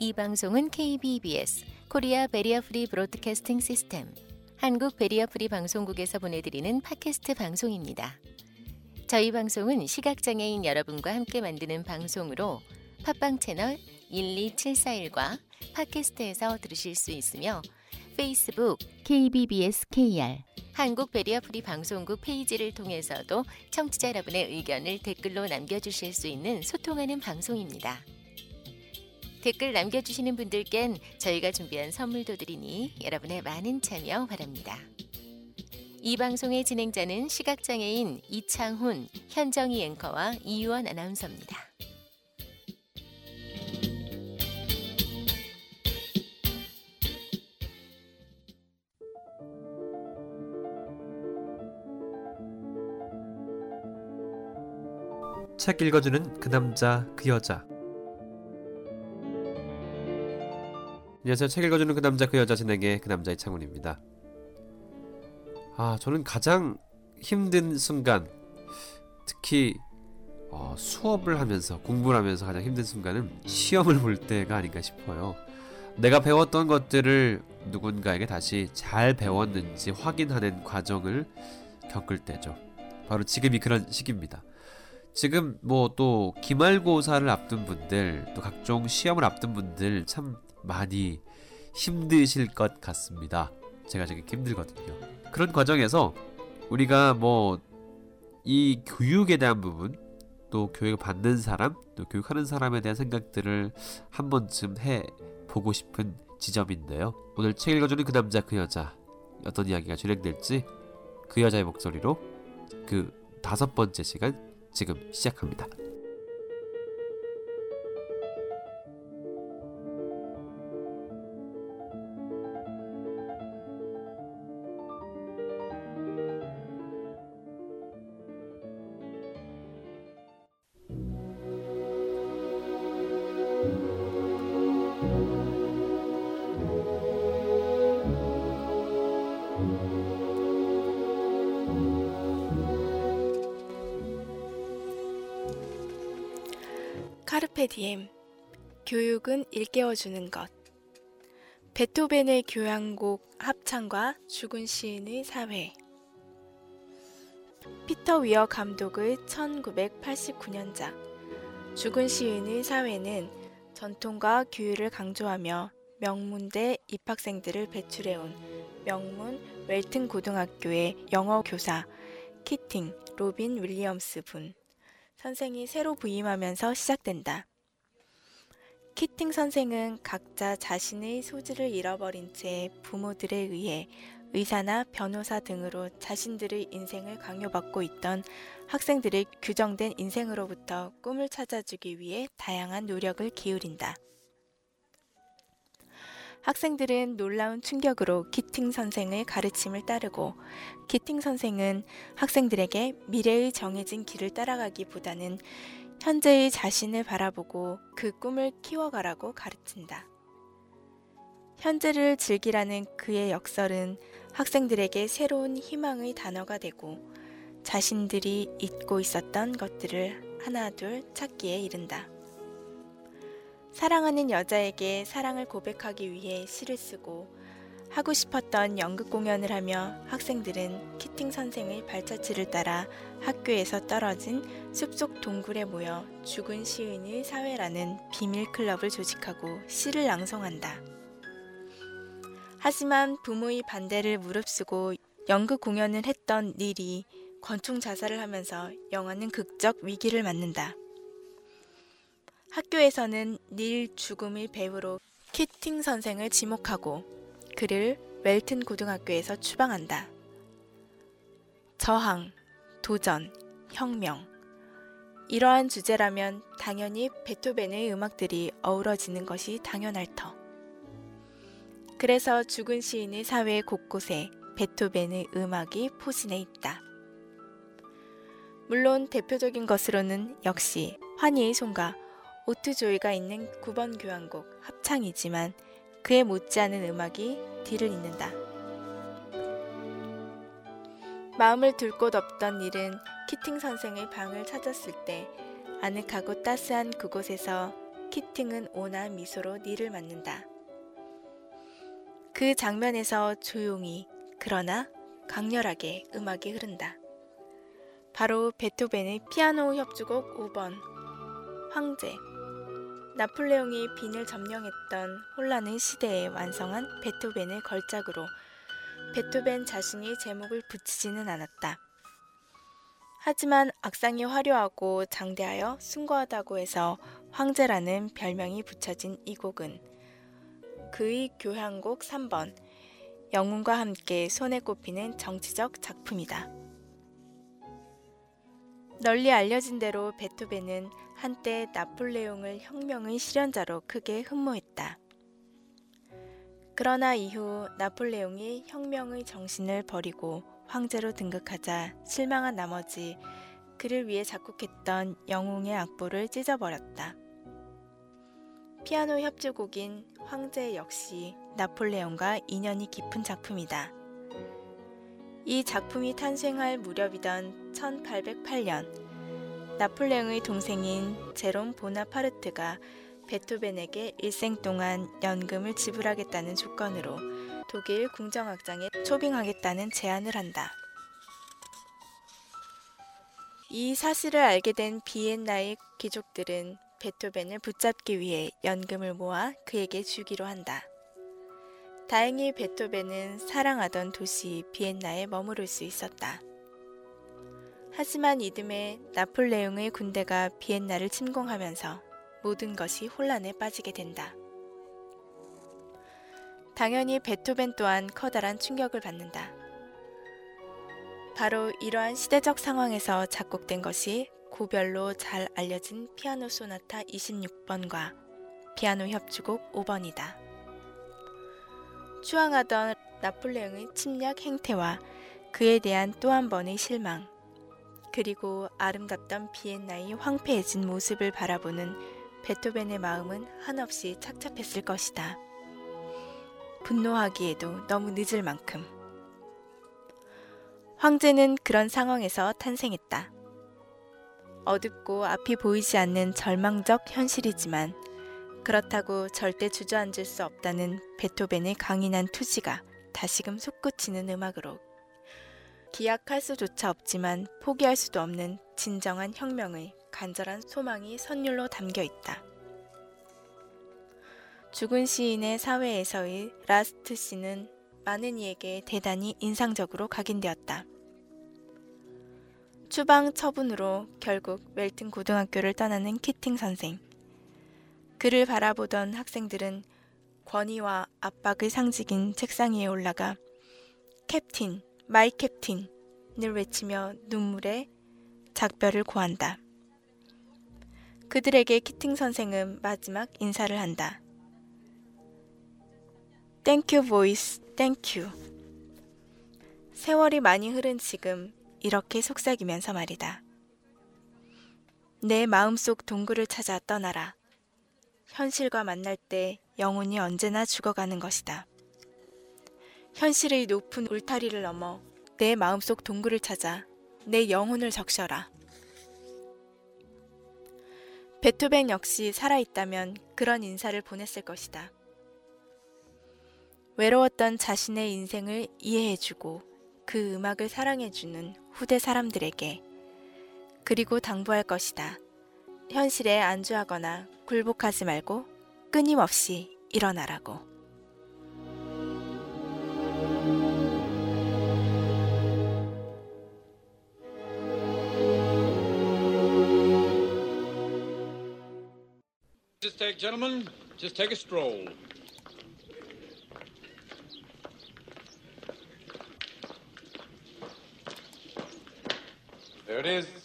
이 방송은 KBBS Korea Barrier Free Broadcasting System 한국 barrier free 방송국에서 보내드리는 팟캐스트 방송입니다. 저희 방송은 시각장애인 여러분과 함께 만드는 방송으로 팟빵 채널 12741과 팟캐스트에서 들으실 수 있으며 페이스북 KBBS KR 한국 barrier free 방송국 페이지를 통해서도 청취자 여러분의 의견을 댓글로 남겨주실 수 있는 소통하는 방송입니다. 댓글 남겨주시는 분들께는 저희가 준비한 선물도 드리니 여러분의 많은 참여 바랍니다. 이 방송의 진행자는 시각장애인 이창훈, 현정희 앵커와 이유원 아나운서입니다. 책 읽어주는 그 남자 그 여자 안녕하세요 책 읽어주는 그 남자 그 여자 진행의 그 남자 이창훈입니다. 아 저는 가장 힘든 순간 특히 어, 수업을 하면서 공부를 하면서 가장 힘든 순간은 시험을 볼 때가 아닌가 싶어요. 내가 배웠던 것들을 누군가에게 다시 잘 배웠는지 확인하는 과정을 겪을 때죠. 바로 지금이 그런 시기입니다. 지금 뭐 또 기말고사를 앞둔 분들 또 각종 시험을 앞둔 분들 참 많이 힘드실 것 같습니다. 제가 되게 힘들거든요. 그런 과정에서 우리가 뭐 이 교육에 대한 부분 또 교육을 받는 사람 또 교육하는 사람에 대한 생각들을 한 번쯤 해 보고 싶은 지점인데요. 오늘 책 읽어주는 그 남자 그 여자 어떤 이야기가 진행될지 그 여자의 목소리로 그 다섯 번째 시간 지금 시작합니다. 카르페 디엠 교육은 일깨워 주는 것. 베토벤의 교향곡 합창과 죽은 시인의 사회. 피터 위어 감독의 1989년작 죽은 시인의 사회는 전통과 규율을 강조하며 명문대 입학생들을 배출해온 명문 웰튼 고등학교의 영어 교사 키팅 로빈 윌리엄스 분 선생이 새로 부임하면서 시작된다. 키팅 선생은 각자 자신의 소질을 잃어버린 채 부모들에 의해 의사나 변호사 등으로 자신들의 인생을 강요받고 있던 학생들의 규정된 인생으로부터 꿈을 찾아주기 위해 다양한 노력을 기울인다. 학생들은 놀라운 충격으로 키팅 선생의 가르침을 따르고 키팅 선생은 학생들에게 미래의 정해진 길을 따라가기보다는 현재의 자신을 바라보고 그 꿈을 키워가라고 가르친다. 현재를 즐기라는 그의 역설은 학생들에게 새로운 희망의 단어가 되고 자신들이 잊고 있었던 것들을 하나둘 찾기에 이른다. 사랑하는 여자에게 사랑을 고백하기 위해 시를 쓰고 하고 싶었던 연극 공연을 하며 학생들은 키팅 선생의 발자취를 따라 학교에서 떨어진 숲속 동굴에 모여 죽은 시인의 사회라는 비밀 클럽을 조직하고 시를 낭송한다. 하지만 부모의 반대를 무릅쓰고 연극 공연을 했던 닐이 권총 자살을 하면서 영화는 극적 위기를 맞는다. 학교에서는 닐 죽음의 배우로 키팅 선생을 지목하고 그를 웰튼 고등학교에서 추방한다. 저항, 도전, 혁명. 이러한 주제라면 당연히 베토벤의 음악들이 어우러지는 것이 당연할 터. 그래서 죽은 시인의 사회 곳곳에 베토벤의 음악이 포진해 있다. 물론 대표적인 것으로는 역시 환희의 송가 오트조이가 있는 9번 교향곡 합창이지만 그에 못지않은 음악이 뒤를 잇는다. 마음을 둘 곳 없던 일은 키팅 선생의 방을 찾았을 때 아늑하고 따스한 그곳에서 키팅은 온화한 미소로 니를 맞는다. 그 장면에서 조용히 그러나 강렬하게 음악이 흐른다. 바로 베토벤의 피아노 협주곡 5번 황제 나폴레옹이 빈을 점령했던 혼란의 시대에 완성한 베토벤의 걸작으로 베토벤 자신이 제목을 붙이지는 않았다. 하지만 악상이 화려하고 장대하여 숭고하다고 해서 황제라는 별명이 붙여진 이 곡은 그의 교향곡 3번 영웅과 함께 손에 꼽히는 정치적 작품이다. 널리 알려진 대로 베토벤은 한때 나폴레옹을 혁명의 실현자로 크게 흠모했다. 그러나 이후 나폴레옹이 혁명의 정신을 버리고 황제로 등극하자 실망한 나머지 그를 위해 작곡했던 영웅의 악보를 찢어버렸다. 피아노 협주곡인 황제 역시 나폴레옹과 인연이 깊은 작품이다. 이 작품이 탄생할 무렵이던 1808년 나폴레옹의 동생인 제롬 보나파르트가 베토벤에게 일생 동안 연금을 지불하겠다는 조건으로 독일 궁정악장에 초빙하겠다는 제안을 한다. 이 사실을 알게 된 비엔나의 귀족들은 베토벤을 붙잡기 위해 연금을 모아 그에게 주기로 한다. 다행히 베토벤은 사랑하던 도시 비엔나에 머무를 수 있었다. 하지만 이듬해 나폴레옹의 군대가 비엔나를 침공하면서 모든 것이 혼란에 빠지게 된다. 당연히 베토벤 또한 커다란 충격을 받는다. 바로 이러한 시대적 상황에서 작곡된 것이 고별로 잘 알려진 피아노 소나타 26번과 피아노 협주곡 5번이다. 추앙하던 나폴레옹의 침략 행태와 그에 대한 또 한 번의 실망, 그리고 아름답던 비엔나의 황폐해진 모습을 바라보는 베토벤의 마음은 한없이 착잡했을 것이다. 분노하기에도 너무 늦을 만큼. 황제는 그런 상황에서 탄생했다. 어둡고 앞이 보이지 않는 절망적 현실이지만 그렇다고 절대 주저앉을 수 없다는 베토벤의 강인한 투지가 다시금 솟구치는 음악으로 기약할 수조차 없지만 포기할 수도 없는 진정한 혁명의 간절한 소망이 선율로 담겨 있다. 죽은 시인의 사회에서의 라스트 신은 많은 이에게 대단히 인상적으로 각인되었다. 추방 처분으로 결국 웰튼 고등학교를 떠나는 키팅 선생. 그를 바라보던 학생들은 권위와 압박의 상징인 책상 위에 올라가 Captain, my captain을 외치며 눈물에 작별을 고한다. 그들에게 키팅 선생은 마지막 인사를 한다. Thank you boys, thank you. 세월이 많이 흐른 지금 이렇게 속삭이면서 말이다. 내 마음속 동굴을 찾아 떠나라. 현실과 만날 때 영혼이 언제나 죽어가는 것이다. 현실의 높은 울타리를 넘어 내 마음속 동굴을 찾아 내 영혼을 적셔라. 베토벤 역시 살아있다면 그런 인사를 보냈을 것이다. 외로웠던 자신의 인생을 이해해주고 그 음악을 사랑해주는 후대 사람들에게 그리고 당부할 것이다. 현실에 안주하거나 굴복하지 말고 끊임없이 일어나라고. Gentlemen, just take a stroll. There it is.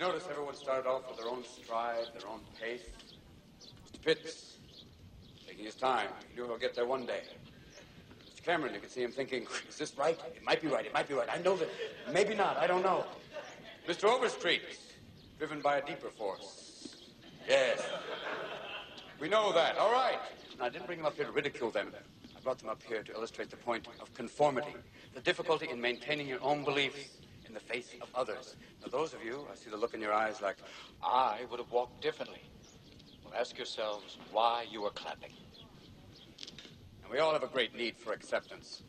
You notice, everyone started off with their own stride, their own pace. Mr. Pitts, taking his time. He knew he'll get there one day. Mr. Cameron, you can see him thinking, is this right? It might be right. It might be right. I know that. Maybe not. I don't know. Mr. Overstreet, driven by a deeper force. Yes. We know that. All right. I didn't bring them up here to ridicule them. I brought them up here to illustrate the point of conformity, the difficulty in maintaining your own beliefs in the face of others. Now, those of you, I see the look in your eyes like, I would have walked differently. Well, ask yourselves why you are clapping. and we all have a great need for acceptance.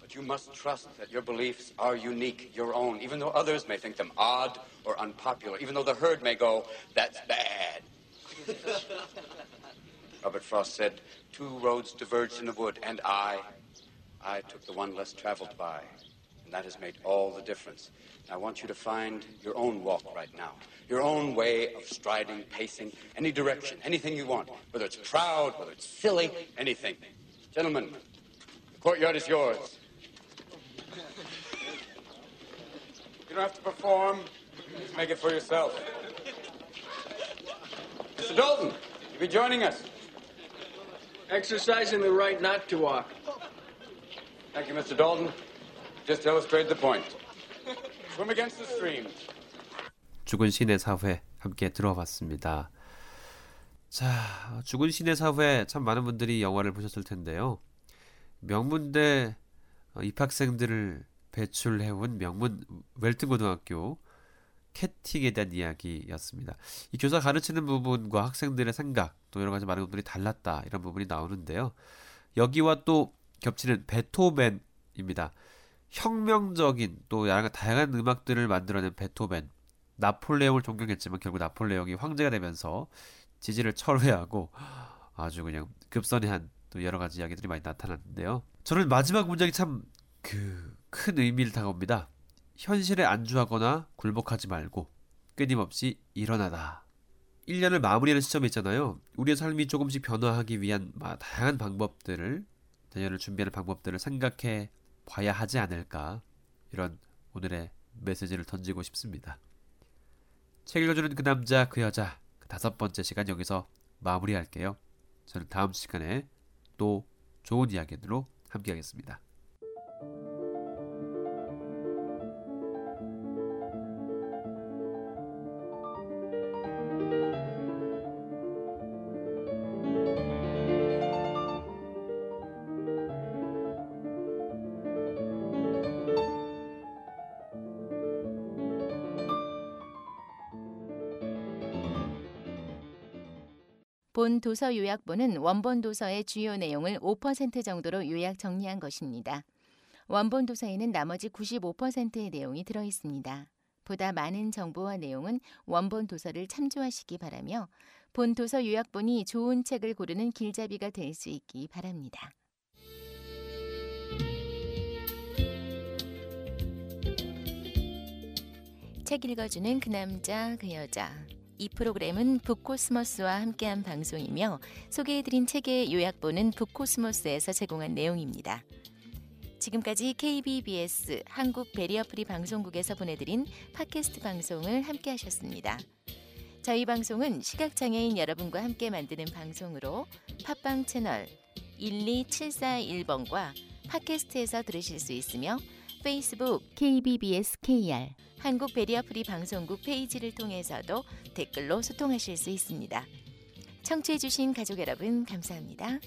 But you must trust that your beliefs are unique, your own, even though others may think them odd or unpopular, even though the herd may go, that's bad. Robert Frost said, two roads diverged in a wood, and I, I took the one less traveled by. And that has made all the difference. I want you to find your own walk right now, your own way of striding, pacing, any direction, anything you want, whether it's proud, whether it's silly, anything. Gentlemen, the courtyard is yours. You don't have to perform. Just make it for yourself. Mr. Dalton, you'll be joining us. Exercising the right not to walk. Thank you, Mr. Dalton. Just illustrate the point. Swim against the stream. 죽은 신의 사회 함께 들어봤습니다. 자, 죽은 신의 사회 참 많은 분들이 영화를 보셨을 텐데요. 명문대 어, 입학생들을 배출해온 명문 웰튼 고등학교 캐틱에 대한 이야기였습니다. 이 교사 가르치는 부분과 학생들의 생각 또 여러 가지 많은 부분이 달랐다 이런 부분이 나오는데요. 여기와 또 겹치는 베토벤입니다. 혁명적인 또 여러 다양한 음악들을 만들어낸 베토벤. 나폴레옹을 존경했지만 결국 나폴레옹이 황제가 되면서 지지를 철회하고 아주 그냥 급선회한 또 여러 가지 이야기들이 많이 나타났는데요. 저는 마지막 문장이 참 그 큰 의미를 다가옵니다. 현실에 안주하거나 굴복하지 말고 끊임없이 일어나다. 1년을 마무리하는 시점에 있잖아요. 우리의 삶이 조금씩 변화하기 위한 마- 다양한 방법들을 내년을 준비하는 방법들을 생각해 봐야 하지 않을까 이런 오늘의 메시지를 던지고 싶습니다. 책 읽어주는 그 남자 그 여자 그 다섯 번째 시간 여기서 마무리할게요. 저는 다음 시간에 또 좋은 이야기로 함께하겠습니다. 본 도서 요약본은 원본 도서의 주요 내용을 5% 정도로 요약 정리한 것입니다. 원본 도서에는 나머지 95%의 내용이 들어 있습니다. 보다 많은 정보와 내용은 원본 도서를 참조하시기 바라며 본 도서 요약본이 좋은 책을 고르는 길잡이가 될 수 있기 바랍니다. 책 읽어주는 그 남자 그 여자 이 프로그램은 북코스모스와 함께한 방송이며 소개해드린 책의 요약본은 북코스모스에서 제공한 내용입니다. 지금까지 KBBS 한국 베리어프리 방송국에서 보내드린 팟캐스트 방송을 함께하셨습니다. 저희 방송은 시각장애인 여러분과 함께 만드는 방송으로 팟빵 채널 12741번과 팟캐스트에서 들으실 수 있으며 페이스북 KBBS KR 한국 베리어프리 방송국 페이지를 통해서도 댓글로 소통하실 수 있습니다. 청취해주신 가족 여러분 감사합니다.